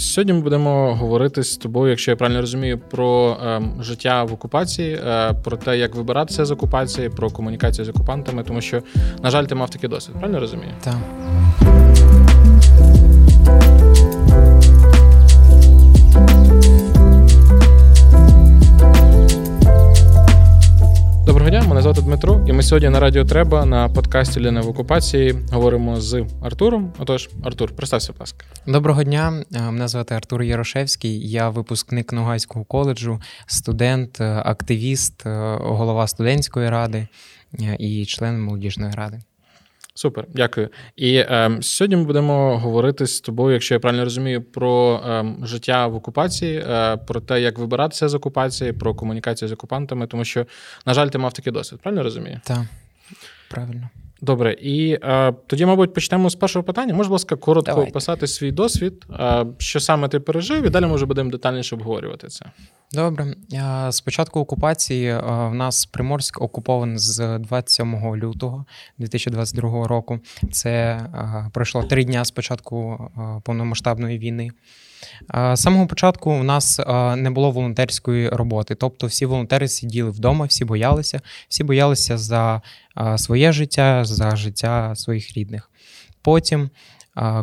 Сьогодні ми будемо говорити з тобою, якщо я правильно розумію, про е, життя в окупації, е, про те, як вибиратися з окупації, про комунікацію з окупантами, тому що, на жаль, ти мав такий досвід. Правильно розумію? Так. Доброго дня, мене звати Дмитро, і ми сьогодні на Радіо Треба на подкасті Ліна в окупації говоримо з Артуром. Отож, Артур, представся, будь ласка. Доброго дня. Е, Мене звати Артур Ярошевський. Я випускник Ногайського коледжу, студент, е, активіст, е, голова студентської ради і член молодіжної ради. Супер, дякую. І е, сьогодні ми будемо говорити з тобою, якщо я правильно розумію, про е, життя в окупації, е, про те, як вибиратися з окупації, про комунікацію з окупантами, тому що, на жаль, ти мав такий досвід. Правильно розумію? Так, правильно. Добре, і е, тоді, мабуть, почнемо з першого питання. Можеш, будь ласка, коротко Давайте. описати свій досвід, е, що саме ти пережив, і далі ми вже будемо детальніше обговорювати це. Добре. Е, З початку окупації е, в нас Приморськ окупований з 27 лютого 2022 року. Це е, пройшло три дня з початку повномасштабної війни. З самого початку у нас не було волонтерської роботи, тобто всі волонтери сиділи вдома, всі боялися, всі боялися за своє життя, за життя своїх рідних. Потім,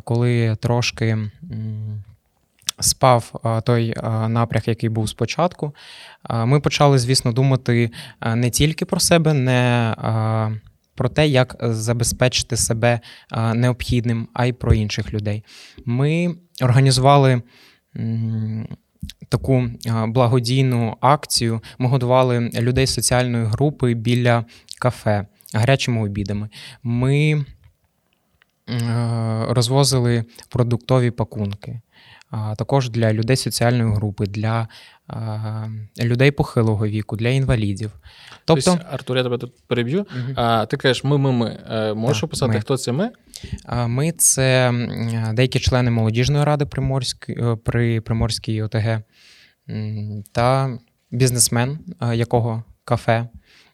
коли трошки спав е, той е, напряг, який був спочатку, е, ми почали, звісно, думати не тільки про себе, не про те, як забезпечити себе необхідним, а й про інших людей. Ми організували. Таку благодійну акцію ми годували людей з соціальної групи біля кафе гарячими обідами. Ми розвозили продуктові пакунки. А також для людей соціальної групи, для е, людей похилого віку, для інвалідів. Тобто, Тобто, Артур, я тебе тут переб'ю. Мгм. А, ти кажеш, ми, ми, ми. Е, Можеш Так, описати, ми. хто це ми? А Ми це м, деякі члени молодіжної ради Приморської е, при Приморській ОТГ м, та бізнесмен, е, якого кафе,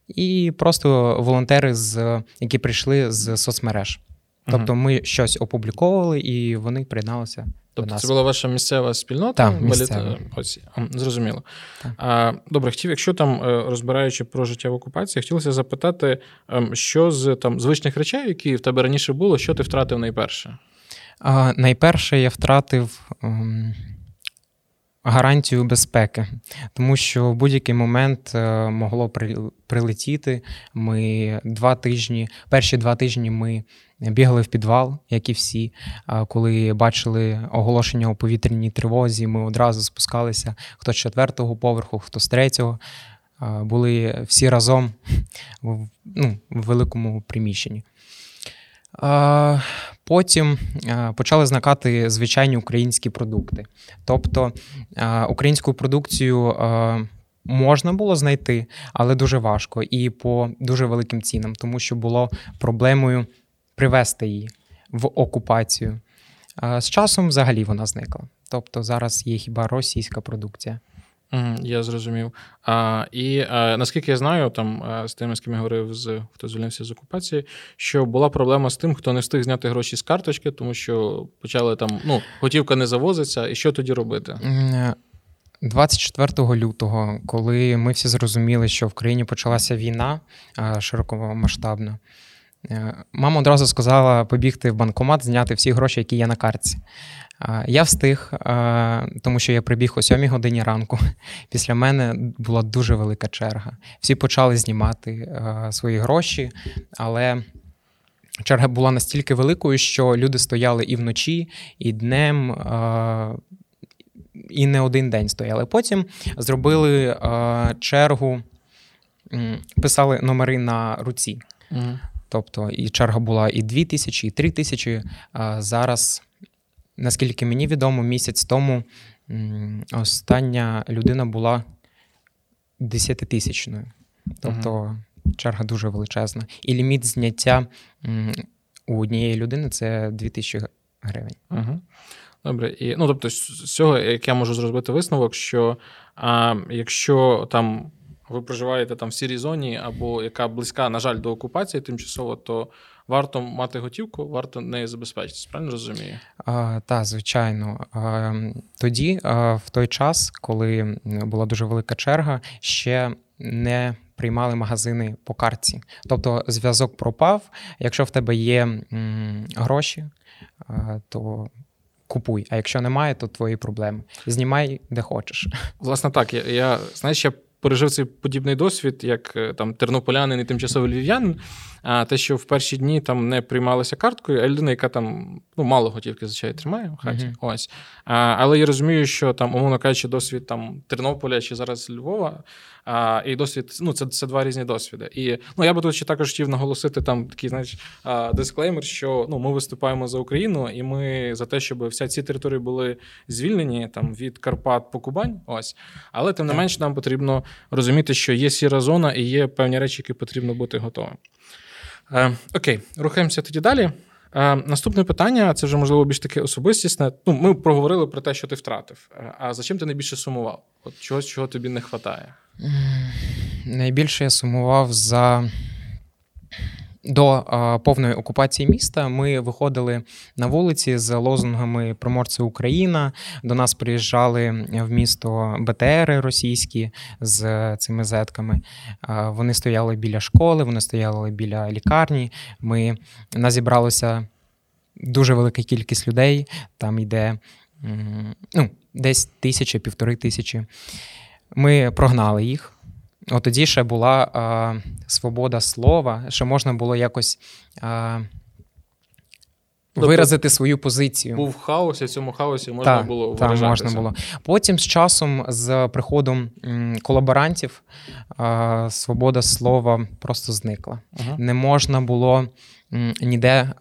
і просто волонтери, з, які прийшли з соцмереж. Тобто ми щось опубліковували, і вони приєдналися Тобто нас. це була ваша місцева спільнота? Так, місцева. Ось, зрозуміло. Так. А, добре, хотів, якщо там, е, розбираючи про життя в окупації, хотілося запитати, ем, що з там звичних речей, які в тебе раніше було, що ти втратив найперше? А, найперше я втратив ем, гарантію безпеки, тому що в будь-який момент е, могло при, прилетіти. Ми два тижні, перші два тижні ми бігали в підвал, як і всі. Коли бачили оголошення у повітряній тривозі, ми одразу спускалися хто з четвертого поверху, хто з третього. Були всі разом в, ну, в великому приміщенні. Потім почали зникати звичайні українські продукти. Тобто українську продукцію можна було знайти, але дуже важко і по дуже великим цінам, тому що було проблемою привезти її в окупацію. З часом взагалі вона зникла. Тобто зараз є хіба російська продукція. Я зрозумів. А, і е, наскільки я знаю, там е, з тими, з ким я говорив, з хто звільнився з окупації, що була проблема з тим, хто не встиг зняти гроші з карточки, тому що почали там, ну, готівка не завозиться, і що тоді робити? М, 24 лютого, коли ми всі зрозуміли, що в країні почалася війна е, широкомасштабна, е, мама одразу сказала побігти в банкомат, зняти всі гроші, які є на картці. Е, Я встиг, е, тому що я прибіг о 7 годині ранку. Після мене була дуже велика черга. Всі почали знімати е, свої гроші, але черга була настільки великою, що люди стояли і вночі, і днем. е, і не один день стояли. Потім зробили е, чергу, писали номери на руці. Угу. Тобто і черга була і 2 тисячі, і 3 тисячі. Зараз, наскільки мені відомо, місяць тому остання людина була 10-тисячною. Тобто черга дуже величезна. І ліміт зняття у однієї людини це 2 тисячі гривень. Угу. Добре. І, ну, тобто, з цього, як я можу зробити висновок, що а, якщо там ви проживаєте там в сірій зоні, або яка близька, на жаль, до окупації тимчасово, то варто мати готівку, варто нею забезпечитися. Правильно розумію? Так, звичайно. А, тоді, а, в той час, коли була дуже велика черга, ще не приймали магазини по картці. Тобто зв'язок пропав. Якщо в тебе є м, гроші, а, то купуй. А якщо немає, то твої проблеми. Знімай де хочеш. Власне, так. Я, я знаєш, я пережив цей подібний досвід, як е, там тернополянин і тимчасовий львів'янин. А те, що в перші дні там не приймалася карткою, а людина, яка там ну, мало готівки звичайно тримає в хаті. Uh-huh. Ось. А, Але я розумію, що там, умовно кажучи, досвід там Тернополя чи зараз Львова, а, і досвід ну, це це два різні досвіди. І ну, я би тут ще також хотів наголосити там такий знаєш, дисклеймер, що ну, ми виступаємо за Україну, і ми за те, щоб вся ці території були звільнені там від Карпат по Кубань. Ось. Але тим не менш, нам потрібно розуміти, що є сіра зона і є певні речі, які потрібно бути готовим. Е, Окей, рухаємося тоді далі. Е, Наступне питання це вже можливо більш таке особистісне. Ну, Ми проговорили про те, що ти втратив. Е, а за чим ти найбільше сумував? От чогось, чого тобі не вистачає? Найбільше я сумував за до повної окупації міста ми виходили на вулиці з лозунгами Приморце Україна. До нас приїжджали в місто БТРи російські з цими зетками. Вони стояли біля школи, вони стояли біля лікарні. Ми нас зібралося дуже велика кількість людей. Там йде ну, десь тисяча, півтори тисячі. Ми прогнали їх. От тоді ще була а, свобода слова, що можна було якось а, тобто, виразити свою позицію. Був хаос, і в цьому хаосі можна та, було та, можна було. Потім з часом, з приходом колаборантів, а, свобода слова просто зникла. Ага. Не можна було ніде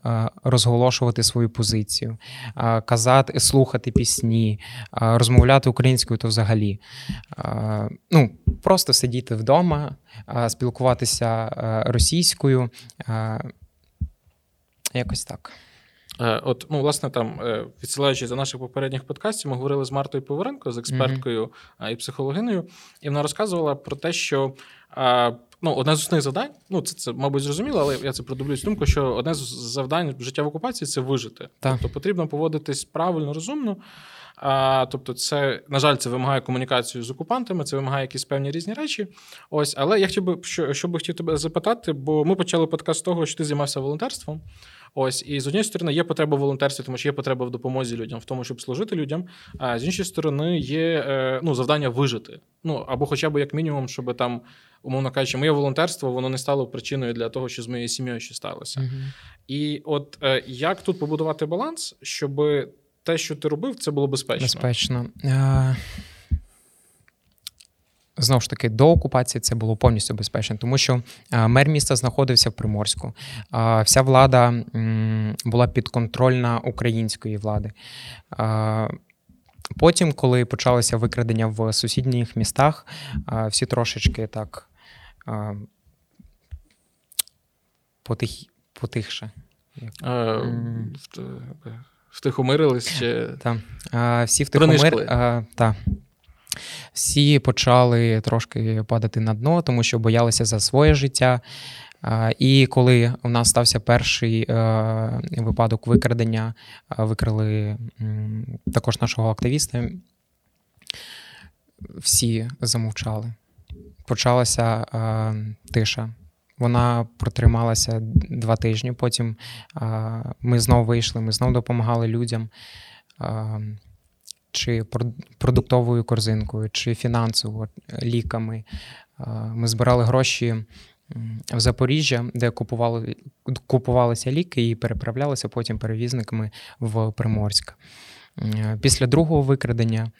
розголошувати свою позицію, казати, слухати пісні, розмовляти українською то взагалі. Ну, Просто сидіти вдома, спілкуватися російською. Якось так. Е, от, ну, власне, там, е, відсилаючи за наших попередніх подкастів, ми говорили з Мартою Поваренко, з експерткою mm-hmm. і психологиною, і вона розказувала про те, що ну, одне з основних завдань, ну це, це, мабуть, зрозуміло, але я це продублюю думку, що одне з завдань життя в окупації це вижити. Так. Тобто потрібно поводитись правильно, розумно. А, Тобто, це, на жаль, це вимагає комунікацію з окупантами, це вимагає якісь певні різні речі. Ось, але я хотів би, що, що би хотів тебе запитати, бо ми почали подкаст з того, що ти займався волонтерством. Ось, і з однієї сторони є потреба в волонтерстві, тому що є потреба в допомозі людям, в тому, щоб служити людям. А з іншої сторони, є е, ну, завдання вижити. Ну або, хоча б як мінімум, щоб там, умовно кажучи, моє волонтерство воно не стало причиною для того, що з моєю сім'єю ще сталося. uh І от е, як тут побудувати баланс, щоб те, що ти робив, це було безпечно? Безпечно. Е, Знову ж таки, до окупації це було повністю безпечно, тому що мер міста знаходився в Приморську. Вся влада була підконтрольна української влади. Потім, коли почалося викрадення в сусідніх містах, всі трошечки так потих, потихше. А, Втихомирились чи. Так. Всі втихомир... Так всі почали трошки падати на дно, тому що боялися за своє життя. І коли у нас стався перший е, випадок викрадення, викрали також нашого активіста, всі замовчали. Почалася е, тиша. Вона протрималася два тижні. Потім ми знову вийшли, ми знову допомагали людям чи продуктовою корзинкою, чи фінансово ліками. Ми збирали гроші в Запоріжжя, де купували, купувалися ліки і переправлялися потім перевізниками в Приморськ. Після другого викрадення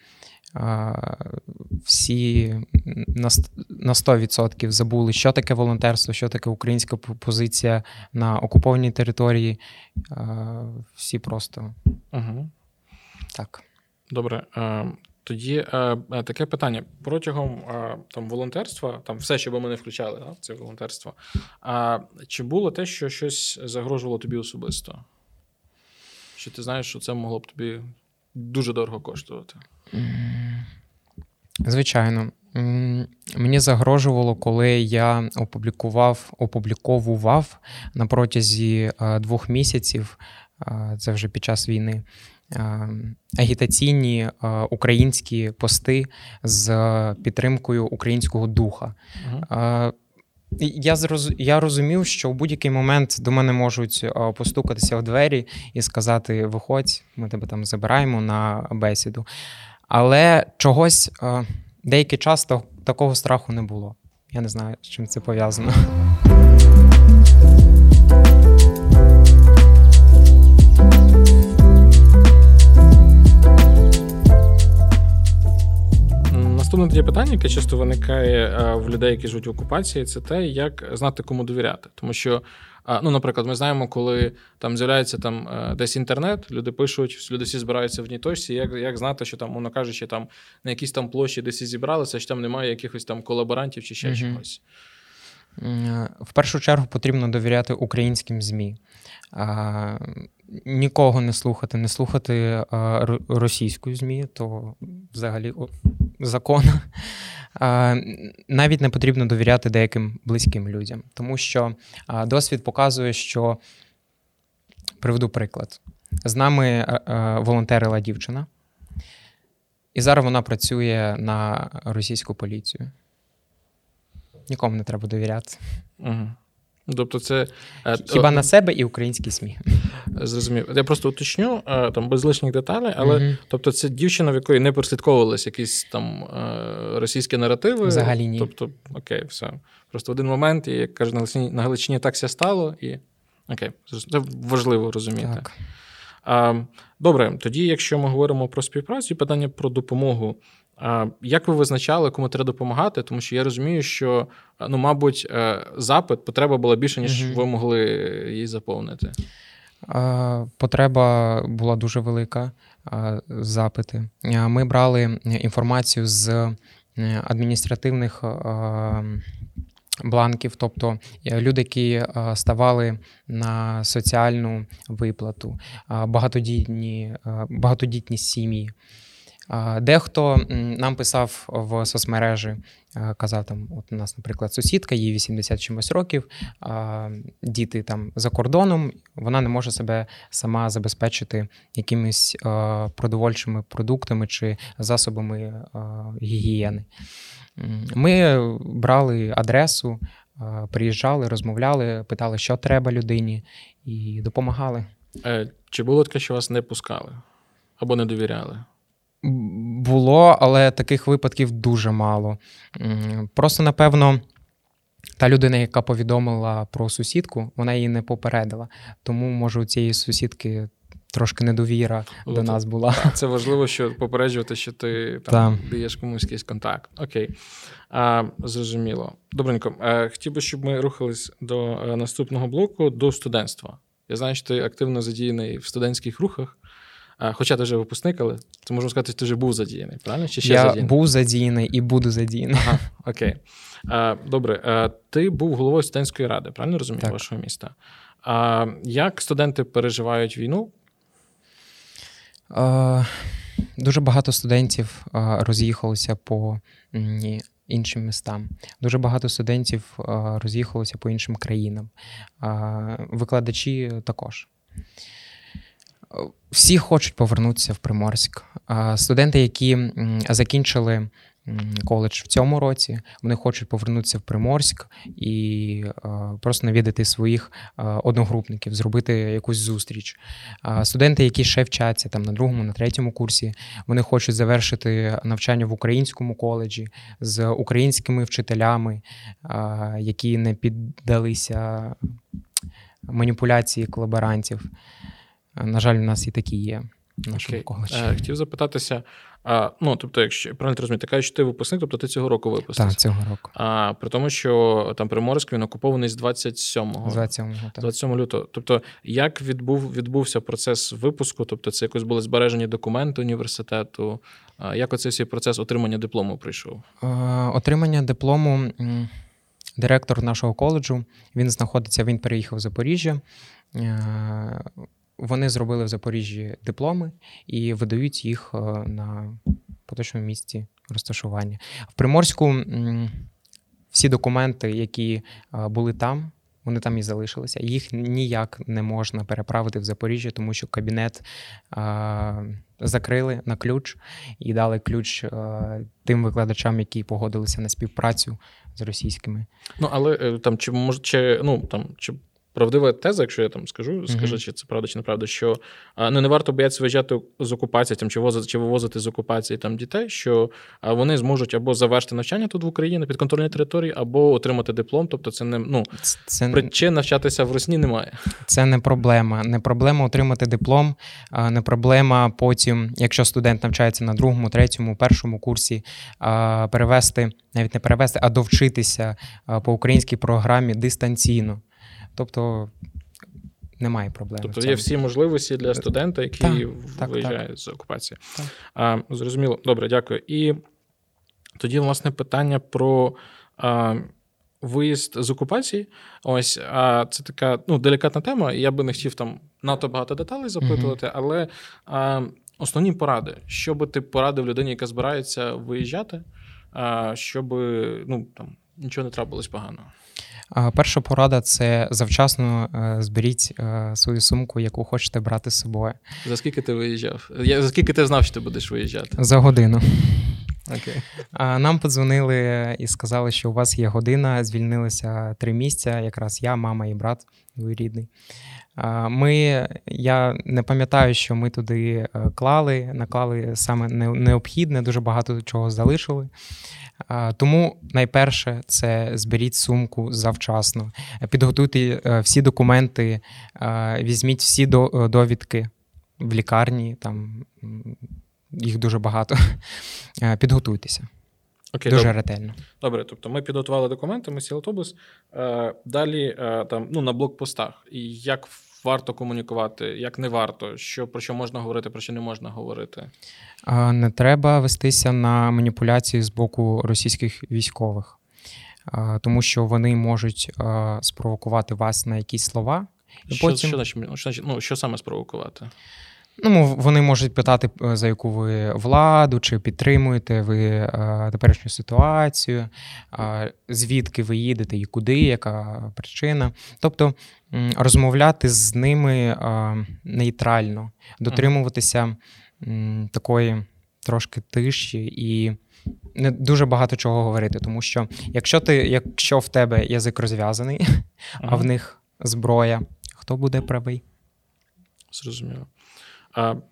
всі на 100% забули, що таке волонтерство, що таке українська позиція на окупованій території. Всі просто угу. так. Добре. Е, тоді е, е, таке питання. Протягом там волонтерства, там все, що би ми не включали, це волонтерство. А чи було те, що щось загрожувало тобі особисто? Чи ти знаєш, що це могло б тобі дуже дорого коштувати? Звичайно. Мені загрожувало, коли я опублікував, опубліковував на протязі двох місяців, це вже під час війни, агітаційні українські пости з підтримкою українського духа. Угу. Я зроз... я розумів, що в будь-який момент до мене можуть постукатися в двері і сказати: Виходь, ми тебе там забираємо на бесіду. Але чогось деякий час такого страху не було. Я не знаю, з чим це пов'язано. Наступне тоді питання, яке часто виникає е, в людей, які живуть в окупації, це те, як знати, кому довіряти. Тому що, ну, наприклад, ми знаємо, коли там з'являється там е, десь інтернет, люди пишуть, люди всі збираються в одній точці. Як як знати, що там, мовно кажучи, там на якійсь там площі десь і зібралися, що там немає якихось там колаборантів чи ще mm чогось. В першу чергу потрібно довіряти українським ЗМІ. Нікого не слухати, не слухати російську ЗМІ, то взагалі закон. Навіть не потрібно довіряти деяким близьким людям, тому що досвід показує, що приведу приклад. З нами волонтерила дівчина, і зараз вона працює на російську поліцію. Нікому не треба довіряти. Угу. Тобто це е, хіба на себе і українські СМІ. Зрозумів. Я просто уточню е, там без лишніх деталей, але угу. тобто це дівчина, в якої не прослідковувалися якісь там е, російські наративи. Взагалі ні. Тобто, окей, все. Просто в один момент, і, як кажуть, на Галичині, на Галичині так все стало, і окей, це важливо розуміти. Так. Добре, тоді, якщо ми говоримо про співпрацю, питання про допомогу. Як ви визначали, кому треба допомагати? Тому що я розумію, що ну, мабуть, е, запит потреба була більше, ніж ви могли її заповнити. Потреба була дуже велика. Запити. Ми брали інформацію з е, адміністративних бланків, тобто е, люди, які ставали на соціальну виплату, багатодітні, багатодітні сім'ї. Дехто нам писав в соцмережі, казав там: от у нас, наприклад, сусідка, їй 80 чимось років, діти там за кордоном, вона не може себе сама забезпечити якимись продовольчими продуктами чи засобами гігієни. Ми брали адресу, приїжджали, розмовляли, питали, що треба людині, і допомагали. Е, чи було таке, що вас не пускали або не довіряли? Було, але таких випадків дуже мало. Просто, напевно, та людина, яка повідомила про сусідку, вона її не попередила. Тому, може, у цієї сусідки трошки недовіра О, до нас була. Це важливо, що попереджувати, що ти там даєш комусь якийсь контакт. Окей. А, Зрозуміло. Добренько. А, хотів би, щоб ми рухались до е, наступного блоку, до студентства. Я знаю, що ти активно задіяний в студентських рухах. Хоча ти вже випускник, але це можна сказати, ти вже був задіяний, правильно? Чи ще Я задіяний? був задіяний і буду задіяний. Ага, Окей. Добре, ти був головою студентської ради, правильно розумію, так. вашого міста? А Як студенти переживають війну? Дуже багато студентів роз'їхалося по іншим містам. Дуже багато студентів роз'їхалося по іншим країнам. Викладачі також. Всі хочуть повернутися в Приморськ. Студенти, які закінчили коледж в цьому році, вони хочуть повернутися в Приморськ і просто навідати своїх одногрупників, зробити якусь зустріч. Студенти, які ще вчаться там на другому, на третьому курсі, вони хочуть завершити навчання в українському коледжі з українськими вчителями, які не піддалися маніпуляції колаборантів. На жаль, у нас і такі є. нашому коледжі. Е, хотів запитатися. А, Ну, тобто, якщо правильно ти розумієш, що ти випускник, тобто ти цього року випустився. Так, цього року. А при тому, що там Приморськ він окупований з 27-го. 27-го, так. 27 лютого. Тобто, як відбув відбувся процес випуску? Тобто, це якось були збережені документи університету? А, Як оцей всій процес отримання диплому прийшов? Отримання диплому. Директор нашого коледжу він знаходиться, він переїхав в Запоріжжя. Е, вони зробили в Запоріжжі дипломи і видають їх е, на остаточному місці розташування. В Приморську всі документи, які були там, вони там і залишилися. Їх ніяк не можна переправити в Запоріжжя, тому що кабінет закрили на ключ і дали ключ тим викладачам, які погодилися на співпрацю з російськими. Ну але е, там чи може чи ну там чи правдива теза, якщо я там скажу, скажу, чи це правда чи неправда, що ну, не варто боятися виїжджати з окупації там, чи возити, чи вивозити з окупації там дітей, що вони зможуть або завершити навчання тут в Україні на підконтрольній території, або отримати диплом. Тобто, це не ну це причин навчатися в Росії немає. Це не проблема. Не проблема отримати диплом, не проблема потім, якщо студент навчається на другому, третьому, першому курсі, перевести, навіть не перевести, а довчитися по українській програмі дистанційно. Тобто немає проблем. Тобто є всі можливості для студента, який так, виїжджає так, з окупації. Так. А, Зрозуміло, добре, дякую. І тоді, власне, питання про. А, Виїзд з окупації, ось а це така ну делікатна тема. Я би не хотів там надто багато деталей запитувати, uh-huh. але а, основні поради, що би ти порадив людині, яка збирається виїжджати, а, щоб ну там нічого не трапилось поганого. Перша порада це завчасно е, зберіть е, свою сумку, яку хочете брати з собою. За скільки ти виїжджав? За скільки ти знав, що ти будеш виїжджати? За годину. Okay. Нам подзвонили і сказали, що у вас є година, звільнилися три місця, якраз я, мама і брат рідний. Ми, Я не пам'ятаю, що ми туди е, клали, наклали саме необхідне, дуже багато чого залишили. Тому найперше це зберіть сумку завчасно, підготуйте е, всі документи, візьміть всі довідки в лікарні, там їх дуже багато. Е, підготуйтеся. Окей, Дуже добре. ретельно. Добре, тобто ми підготували документи, ми сіли автобус. Е, далі там ну, на блокпостах. І як варто комунікувати, як не варто, що про що можна говорити, про що не можна говорити? Не треба вестися на маніпуляції з боку російських військових, тому що вони можуть спровокувати вас на якісь слова. І що, потім... що, що, ну, що саме спровокувати? Ну, вони можуть питати, е, за яку ви владу, чи підтримуєте ви е, теперішню ситуацію, звідки ви їдете і куди, яка причина. Тобто розмовляти з ними нейтрально, дотримуватися такої трошки тиші і. Не дуже багато чого говорити, тому що якщо ти, якщо в тебе язик розв'язаний, а в них зброя, хто буде правий? Зрозуміло.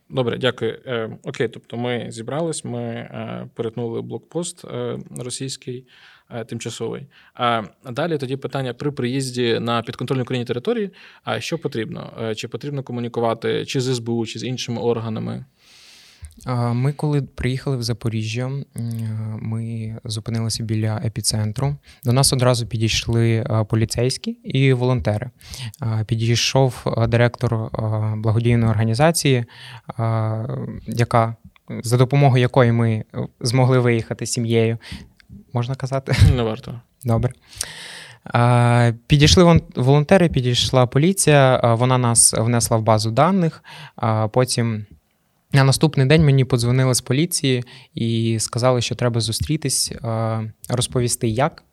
Добре, дякую. Е, окей, тобто ми зібрались, ми е, перетнули блокпост е, російський тимчасовий. А далі тоді питання при приїзді на підконтрольну Україні території. А що потрібно? Чи потрібно комунікувати чи з СБУ, чи з іншими органами? Ми, коли приїхали в Запоріжжя, ми зупинилися біля епіцентру. До нас одразу підійшли поліцейські і волонтери. Підійшов директор благодійної організації, яка за допомогою якої ми змогли виїхати сім'єю. Можна казати? Не варто. Добре. Підійшли волонтери, підійшла поліція, вона нас внесла в базу даних, потім. На наступний день мені подзвонили з поліції і сказали, що треба зустрітись, розповісти, як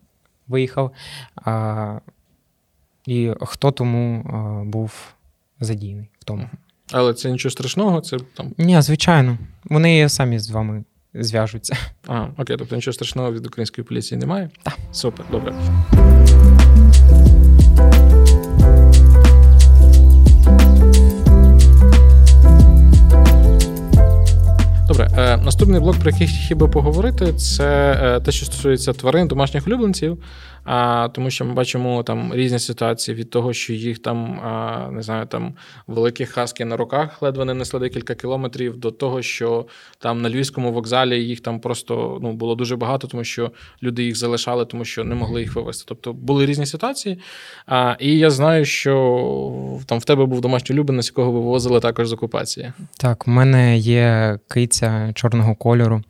виїхав, і хто тому був задійний в тому. Але це нічого страшного, це там. Ні, звичайно. Вони самі з вами зв'яжуться. А, окей, тобто нічого страшного від української поліції немає? Так. Супер, добре. Добре, е, наступний блок, про який хотів би поговорити, це е, те, що стосується тварин, домашніх улюбленців. А, Тому що ми бачимо там різні ситуації від того, що їх там а, не знаю, там великі хаски на руках ледве не несли декілька кілометрів, до того, що там на львівському вокзалі їх там просто ну було дуже багато, тому що люди їх залишали, тому що не могли їх вивезти. Тобто були різні ситуації. А, І я знаю, що там в тебе був домашній улюбленець, якого вивозили також з окупації. Так, у мене є киця чорного кольору.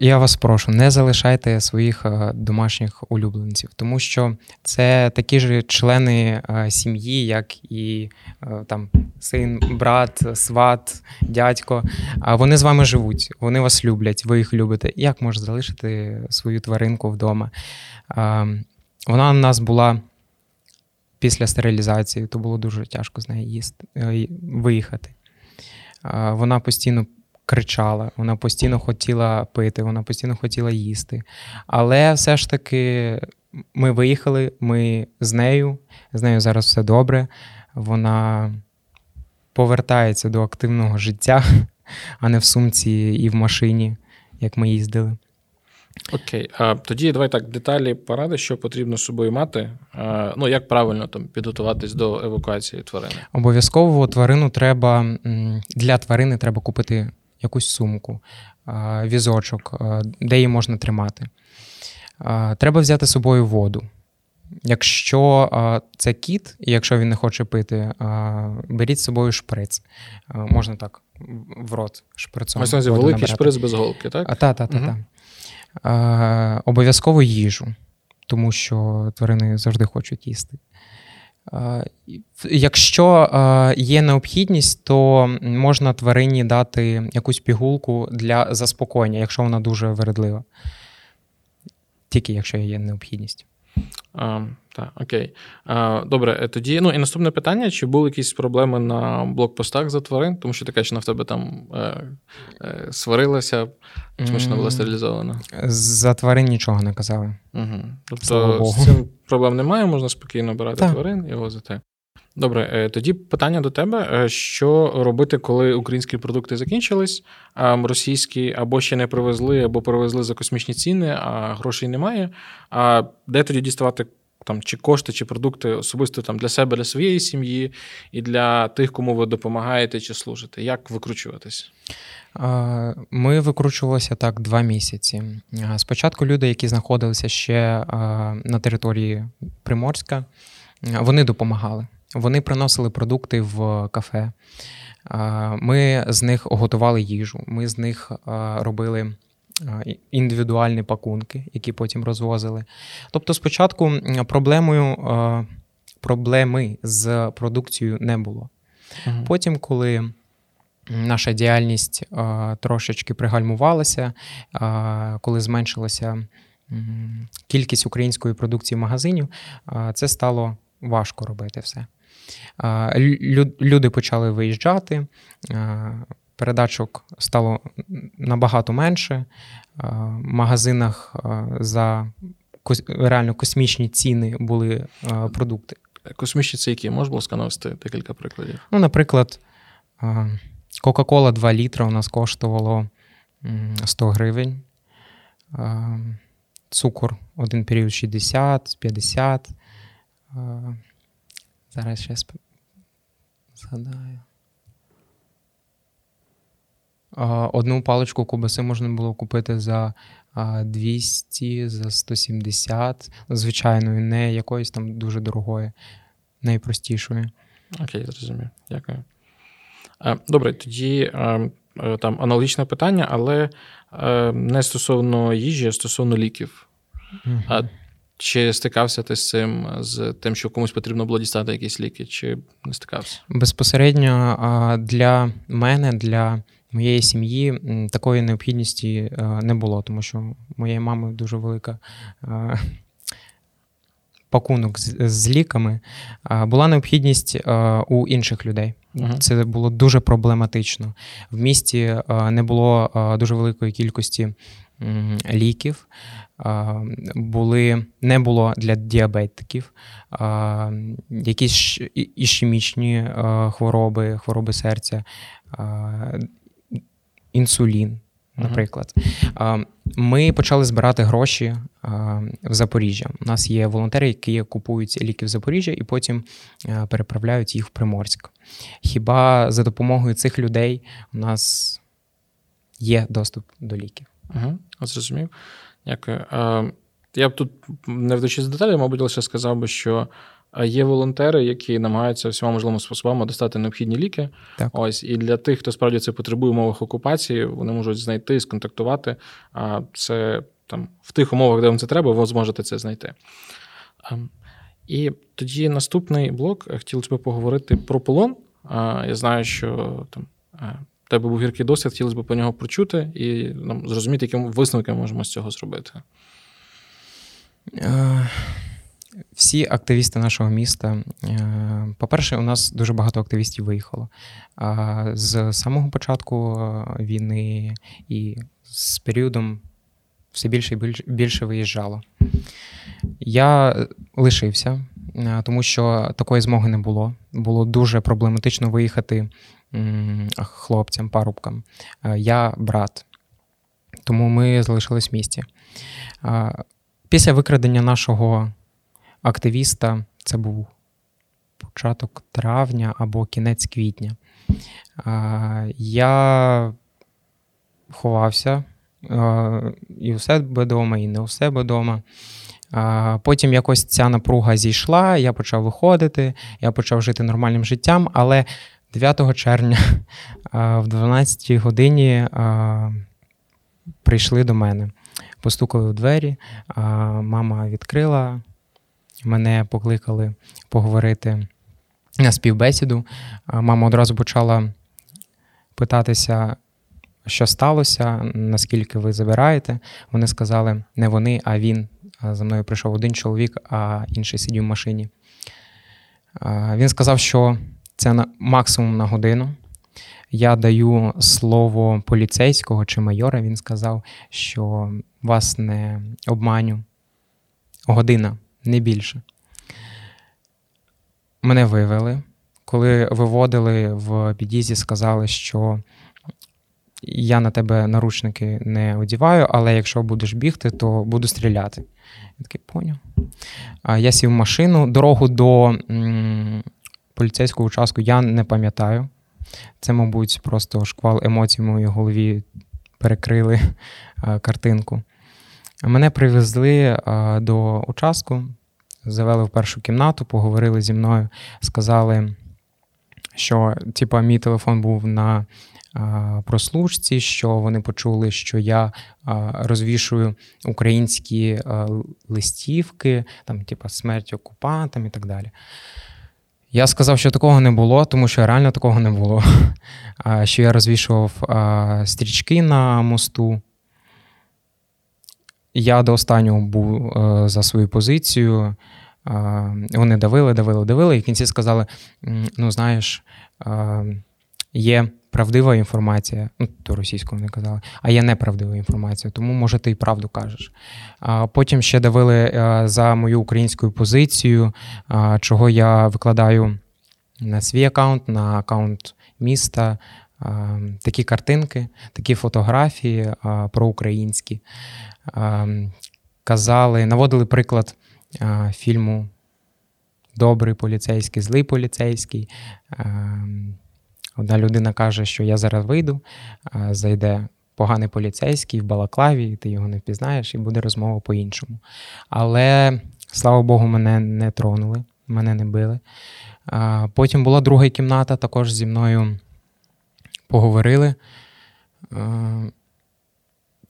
Я вас прошу, не залишайте своїх е, домашніх улюбленців, тому що це такі ж члени е, сім'ї, як і е, там син, брат, сват, дядько. Вони з вами живуть, вони вас люблять, ви їх любите. Як можна залишити свою тваринку вдома? Вона у нас була. Після стерилізації, то було дуже тяжко з нею їсти, виїхати. Вона постійно кричала, вона постійно хотіла пити, вона постійно хотіла їсти. Але все ж таки ми виїхали, ми з нею, з нею зараз все добре. Вона повертається до активного життя, а не в сумці і в машині, як ми їздили. Окей, а тоді давай так деталі поради, що потрібно з собою мати. А, ну як правильно там підготуватись до евакуації тварини? Обов'язково тварину треба для тварини треба купити якусь сумку, візочок, де її можна тримати. Треба взяти з собою воду. Якщо це кіт, і якщо він не хоче пити, беріть з собою шприц. Можна так в рот шприцом. Ось великий набирати. шприц без голки, так? Так, так, так. Угу. Та. Обов'язково їжу, тому що тварини завжди хочуть їсти. Якщо є необхідність, то можна тварині дати якусь пігулку для заспокоєння, якщо вона дуже вередлива. Тільки якщо є необхідність. А, Так, окей. А, Добре, е, тоді ну і наступне питання: чи були якісь проблеми на блокпостах за тварин? Тому що таке, що на в тебе там е, е, сварилася, чому ж не була стерилізована? За тварин нічого не казали. Угу. Тобто з цим проблем немає, можна спокійно брати так. тварин і возити. Добре, е, тоді питання до тебе: е, що робити, коли українські продукти закінчились, а російські або ще не привезли, або привезли за космічні ціни, а грошей немає. А де тоді діставати там чи кошти, чи продукти особисто там для себе, для своєї сім'ї і для тих, кому ви допомагаєте чи служите? Як викручуватись? Ми викручувалися так два місяці. Спочатку люди, які знаходилися ще на території Приморська, вони допомагали. Вони приносили продукти в кафе. Ми з них готували їжу, ми з них робили індивідуальні пакунки, які потім розвозили. Тобто, спочатку проблемою проблеми з продукцією не було. Угу. Потім, коли наша діяльність трошечки пригальмувалася, коли зменшилася кількість української продукції в магазинів, це стало важко робити все. Люди почали виїжджати, передачок стало набагато менше. В магазинах за реально космічні ціни були продукти. Космічні це які? Можеш було сканувати декілька прикладів? Ну, Наприклад, Кока-Кола 2 літра у нас коштувало 100 гривень. Цукор один період 60, 50. Зараз ще згадаю. Одну паличку кубаси можна було купити за 200, за 170, звичайною, не якоїсь там дуже дорогої, найпростішої. Окей, зрозумів. Дякую. Добре, тоді е, там аналогічне питання, але е, не стосовно їжі, а стосовно ліків. Угу. Чи стикався ти з цим, з тим, що комусь потрібно було дістати якісь ліки, чи не стикався? Безпосередньо для мене, для моєї сім'ї такої необхідності не було, тому що моєї мами дуже велика пакунок з, ліками. Була необхідність у інших людей. Це було дуже проблематично. В місті не було дуже великої кількості ліків були, не було для діабетиків, якісь ішемічні хвороби, хвороби серця, інсулін. Наприклад, ми почали збирати гроші в Запоріжжя. У нас є волонтери, які купують ліки в Запоріжжя і потім переправляють їх в Приморськ. Хіба за допомогою цих людей у нас є доступ до ліків? Угу, Зрозумів. Дякую. Я б тут, не вдачись деталі, мабуть, лише сказав би, що є волонтери, які намагаються всіма можливими способами достати необхідні ліки. Так. Ось і для тих, хто справді це потребує умовах окупації, вони можуть знайти, сконтактувати. А це там в тих умовах, де вам це треба, ви зможете це знайти. І тоді наступний блок хотілося б поговорити про полон. Я знаю, що там е, тебе був гіркий досвід, хотілося б по нього прочути і нам зрозуміти, які висновки можемо з цього зробити. Е, всі активісти нашого міста. Е, по-перше, у нас дуже багато активістів виїхало. З самого початку війни і з періодом все більше і більше виїжджало. Я лишився, е, тому що такої змоги не було. Було дуже проблематично виїхати хлопцям, парубкам. Е, я брат, тому ми залишились в місті. Після викрадення нашого активіста, це був початок травня або кінець квітня. Я ховався і у себе вдома, і не у себе вдома. Потім якось ця напруга зійшла, я почав виходити, я почав жити нормальним життям, але 9 червня в 12 й годині прийшли до мене, постукали у двері, мама відкрила, мене покликали поговорити на співбесіду. Мама одразу почала питатися, що сталося, наскільки ви забираєте. Вони сказали, не вони, а він. За мною прийшов один чоловік, а інший сидів в машині. Він сказав, що це на максимум на годину. Я даю слово поліцейського чи майора. Він сказав, що вас не обманю. Година, не більше. Мене вивели. Коли виводили в під'їзді, сказали, що я на тебе наручники не одіваю, але якщо будеш бігти, то буду стріляти. Я такий поняв. Я сів в машину. Дорогу до м, поліцейського участку я не пам'ятаю. Це, мабуть, просто шквал емоцій в моїй голові перекрили а, картинку. Мене привезли до участку, завели в першу кімнату, поговорили зі мною, сказали, що типа, мій телефон був на прослушці, що вони почули, що я розвішую українські листівки, там, типа смерть окупантам і так далі. Я сказав, що такого не було, тому що реально такого не було. Що я розвішував стрічки на мосту. Я до останнього був за свою позицію. Вони давили, давили, давили, і в кінці сказали: ну, знаєш, є правдива інформація, ну, то російською не казали, а є неправдива інформація, тому, може, ти і правду кажеш. А Потім ще давили е, за мою українську позицію, чого я викладаю на свій аккаунт, на аккаунт міста. Такі картинки, такі фотографії проукраїнські. Казали, наводили приклад фільму Добрий поліцейський, злий поліцейський. Одна людина каже, що я зараз вийду, зайде поганий поліцейський в Балаклаві, ти його не впізнаєш, і буде розмова по-іншому. Але, слава Богу, мене не тронули, мене не били. Потім була друга кімната, також зі мною поговорили.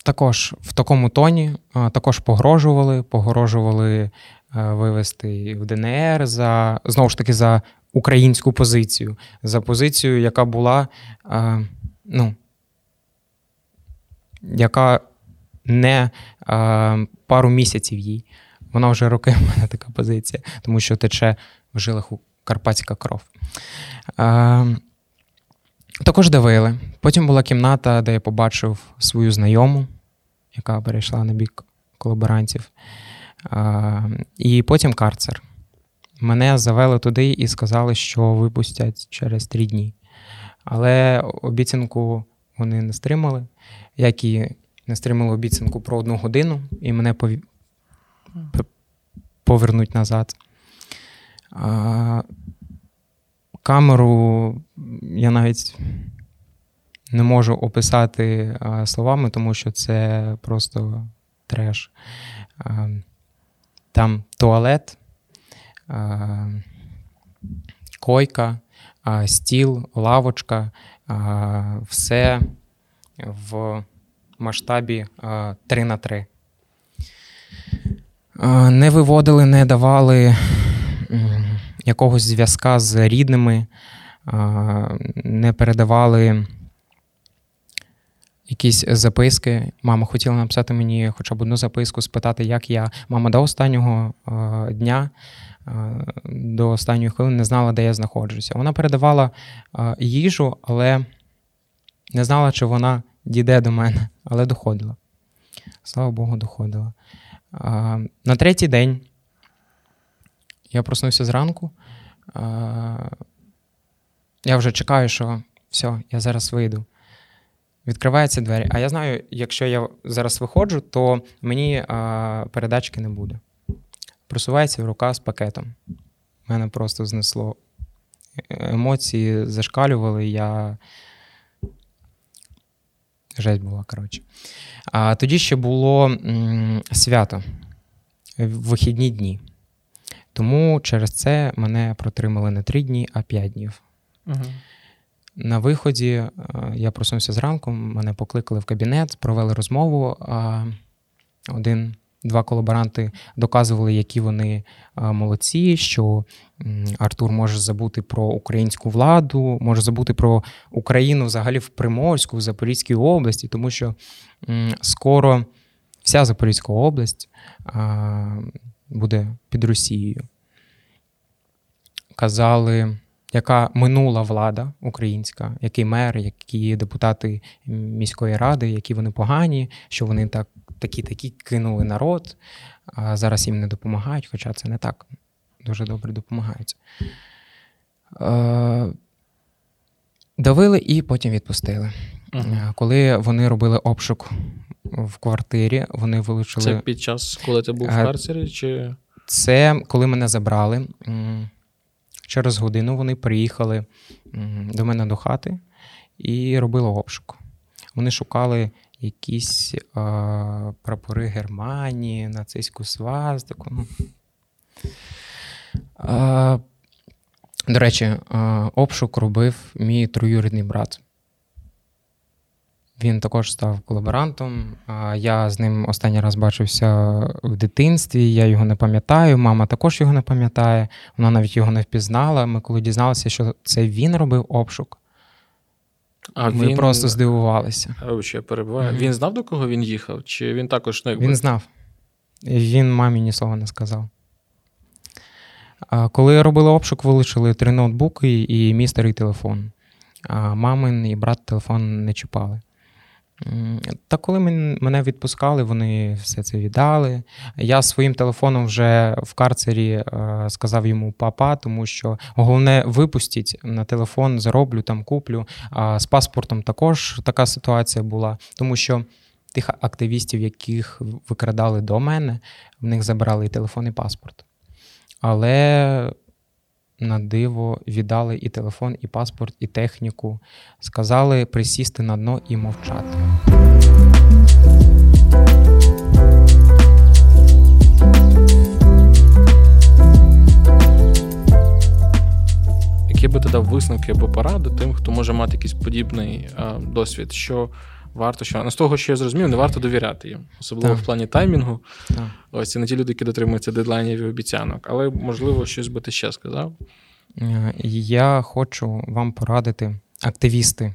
Також в такому тоні, також погрожували, погрожували вивести в ДНР за знову ж таки за українську позицію, за позицію, яка була, е, ну, яка не е, пару місяців їй. Вона вже роки в мене така позиція, тому що тече в жилах у карпатська кров. Е, також давили. Потім була кімната, де я побачив свою знайому, яка перейшла на бік колаборантів. І потім карцер. Мене завели туди і сказали, що випустять через три дні. Але обіцянку вони не стримали, як і не стримали обіцянку про одну годину, і мене пові... повернуть назад. А, Камеру я навіть не можу описати словами, тому що це просто треш. Там туалет, койка, стіл, лавочка, все в масштабі 3 на 3. Не виводили, не давали якогось зв'язка з рідними, не передавали якісь записки. Мама хотіла написати мені хоча б одну записку, спитати, як я. Мама до останнього дня, до останньої хвилини не знала, де я знаходжуся. Вона передавала їжу, але не знала, чи вона дійде до мене, але доходила. Слава Богу, доходила. На третій день я проснувся зранку. Я вже чекаю, що все, я зараз вийду. Відкриваються двері. А я знаю, якщо я зараз виходжу, то мені передачки не буде. Просувається в рука з пакетом. Мене просто знесло. Емоції зашкалювали, я. Жесть була, коротше. А тоді ще було м, свято вихідні дні. Тому через це мене протримали не три дні, а п'ять днів. Угу. На виході е, я проснувся зранку, мене покликали в кабінет, провели розмову. Один, два колаборанти доказували, які вони молодці, що Артур може забути про українську владу, може забути про Україну взагалі в Приморську, в Запорізькій області, тому що скоро вся Запорізька область буде під Росією. Казали яка минула влада українська, який мер, які депутати міської ради, які вони погані, що вони так такі такі кинули народ, а зараз їм не допомагають, хоча це не так. Дуже добре допомагають. Е, давили і потім відпустили. uh Коли вони робили обшук в квартирі, вони вилучили. Це під час, коли ти був в карцері? чи... Це коли мене забрали. Через годину вони приїхали до мене до хати і робили обшук. Вони шукали якісь а, прапори Германії, нацистську свастику. Ну. А, До речі, а, обшук робив мій троюрідний брат. Він також став колаборантом. Я з ним останній раз бачився в дитинстві. Я його не пам'ятаю. Мама також його не пам'ятає. Вона навіть його не впізнала. Ми коли дізналися, що це він робив обшук. А Ми він... просто здивувалися. А, ще перебуває. Mm-hmm. Він знав, до кого він їхав? Чи він також не Він знав. Він мамі ні слова не сказав. Коли робили обшук, вилучили три ноутбуки і мій старий телефон. А мамин і брат телефон не чіпали. Та коли мене відпускали, вони все це віддали. Я своїм телефоном вже в карцері е, сказав йому папа, тому що головне випустіть на телефон, зароблю там, куплю. А з паспортом також така ситуація була, тому що тих активістів, яких викрадали до мене, в них забрали і телефон, і паспорт. Але на диво віддали і телефон, і паспорт, і техніку. Сказали присісти на дно і мовчати. Які би ти дав висновки або поради тим, хто може мати якийсь подібний а, досвід, що варто що ну, з того, що я зрозумів, не варто довіряти їм, особливо так. в плані таймінгу. Так. Ось це не ті люди, які дотримуються дедлайнів і обіцянок, але можливо щось би ти ще сказав. Е, я хочу вам порадити, активісти.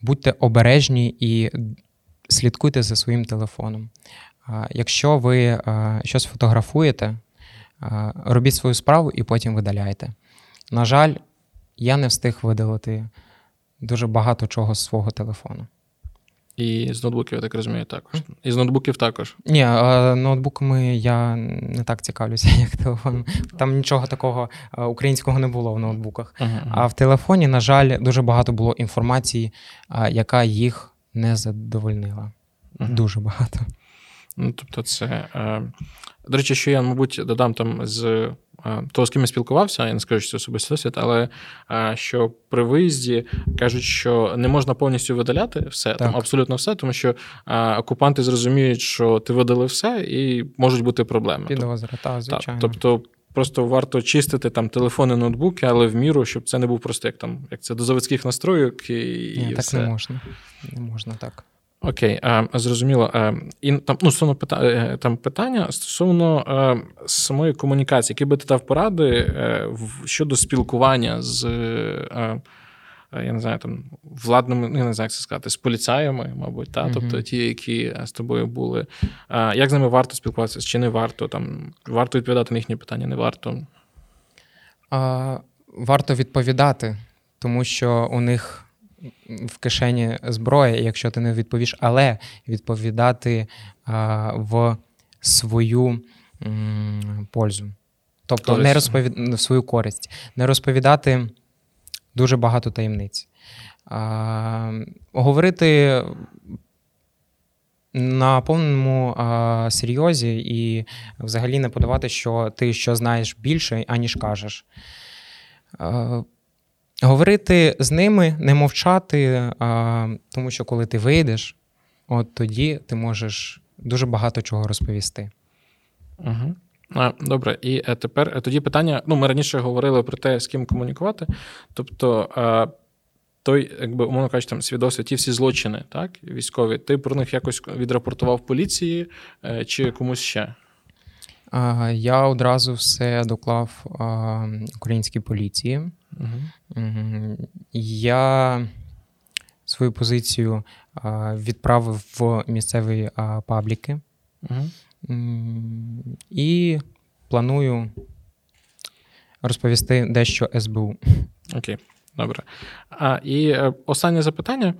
Будьте обережні і слідкуйте за своїм телефоном. Якщо ви щось фотографуєте, робіть свою справу і потім видаляйте. На жаль, я не встиг видалити дуже багато чого з свого телефону. І з ноутбуків, я так розумію, також. І з ноутбуків також. Ні, ноутбуками я не так цікавлюся, як телефон. Там нічого такого українського не було в ноутбуках. Uh-huh. А в телефоні, на жаль, дуже багато було інформації, яка їх не задовольнила. Uh-huh. Дуже багато. Ну, тобто, це. Е... До речі, що я, мабуть, додам там з того, з ким я спілкувався, я не скажу, що це особистий досвід, але що при виїзді кажуть, що не можна повністю видаляти все, там абсолютно все, тому що окупанти зрозуміють, що ти видалив все, і можуть бути проблеми. Підозра, так, звичайно. Тобто. Просто варто чистити там телефони, ноутбуки, але в міру, щоб це не був просто як там, як це до заводських настройок і. Ні, і так все. не можна. Не можна так. Окей, зрозуміло. І там ну, стосовно питання, е, там питання стосовно а, самої комунікації, які би ти дав поради е, в, щодо спілкування з. Я не знаю, там владними, ну, я не знаю, як це сказати, з поліцаями, мабуть, та? тобто ті, які з тобою були. Як з ними варто спілкуватися, чи не варто? Там Варто відповідати на їхні питання, не варто? А, Варто відповідати, тому що у них в кишені зброя, якщо ти не відповіш, але відповідати а, в свою м, пользу. Тобто користь. не розповід... в свою користь, не розповідати дуже багато таємниць. А, Говорити на повному а, серйозі і взагалі не подавати, що ти що знаєш більше, аніж кажеш. А, Говорити з ними, не мовчати, а, тому що коли ти вийдеш, от тоді ти можеш дуже багато чого розповісти. Угу. А, Добре, і е, тепер е, тоді питання: ну, ми раніше говорили про те, з ким комунікувати. Тобто, а, той, якби умовно кажучи, там свідоцтво, ті всі злочини, так, військові, ти про них якось відрапортував поліції е, чи комусь ще? Я одразу все доклав українській поліції. Угу. Я свою позицію відправив в місцеві пабліки угу. і планую розповісти дещо СБУ. Окей, добре. А, І е, останнє запитання.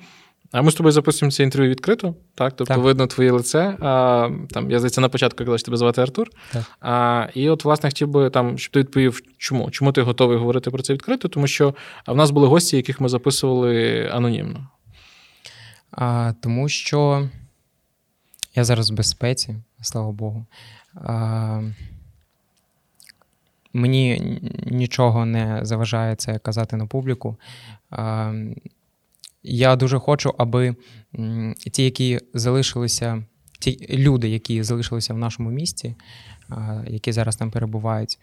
А ми з тобою запустимо це інтерв'ю відкрито, так? Тобто так. видно твоє лице. А, там, Я здається, на початку казав, що тебе звати Артур. Так. А, І от, власне, хотів би, там, щоб ти відповів, чому Чому ти готовий говорити про це відкрито? Тому що в нас були гості, яких ми записували анонімно. А, Тому що я зараз в безпеці, слава Богу. А, Мені нічого не заважає це казати на публіку. А, я дуже хочу, аби ті, які залишилися, ті люди, які залишилися в нашому місті, які зараз там перебувають,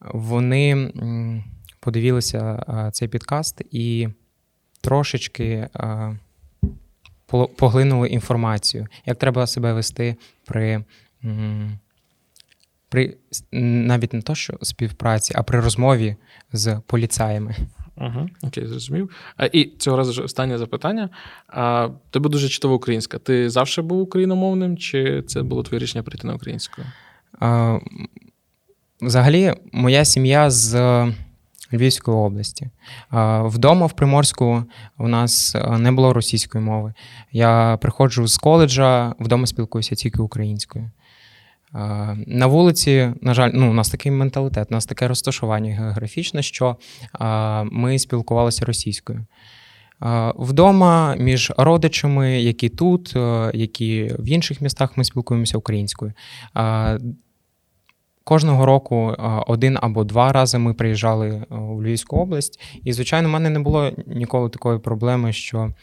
вони подивилися цей підкаст і трошечки поглинули інформацію, як треба себе вести при. При навіть не то, що співпраці, а при розмові з поліцаями. Угу, Окей, зрозумів. А, І цього разу останнє запитання. А, Тебе дуже чудова українська. Ти завжди був україномовним, чи це було твоє рішення прийти на українську? А, Взагалі, моя сім'я з Львівської області. А, Вдома в Приморську у нас не було російської мови. Я приходжу з коледжа, вдома спілкуюся тільки українською. На вулиці, на жаль, ну, у нас такий менталітет, у нас таке розташування географічне, що ми спілкувалися російською. Вдома між родичами, які тут, які в інших містах ми спілкуємося українською. Кожного року один або два рази ми приїжджали у Львівську область, і, звичайно, в мене не було ніколи такої проблеми, що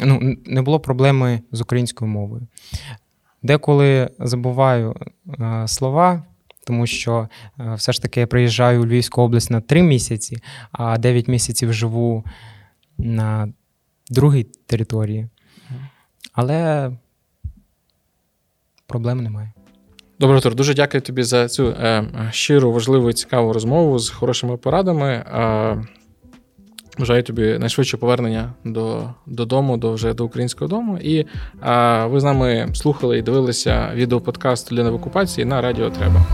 ну, не було проблеми з українською мовою. Деколи забуваю е, слова, тому що е, все ж таки я приїжджаю у Львівську область на три місяці, а 9 місяців живу на другій території. Але проблем немає. Добре, Артур, дуже дякую тобі за цю е, щиру, важливу і цікаву розмову з хорошими порадами. Е, Бажаю тобі найшвидше повернення до, додому, до вже до українського дому. І а, ви з нами слухали і дивилися відеоподкаст для в окупації на Радіо Треба.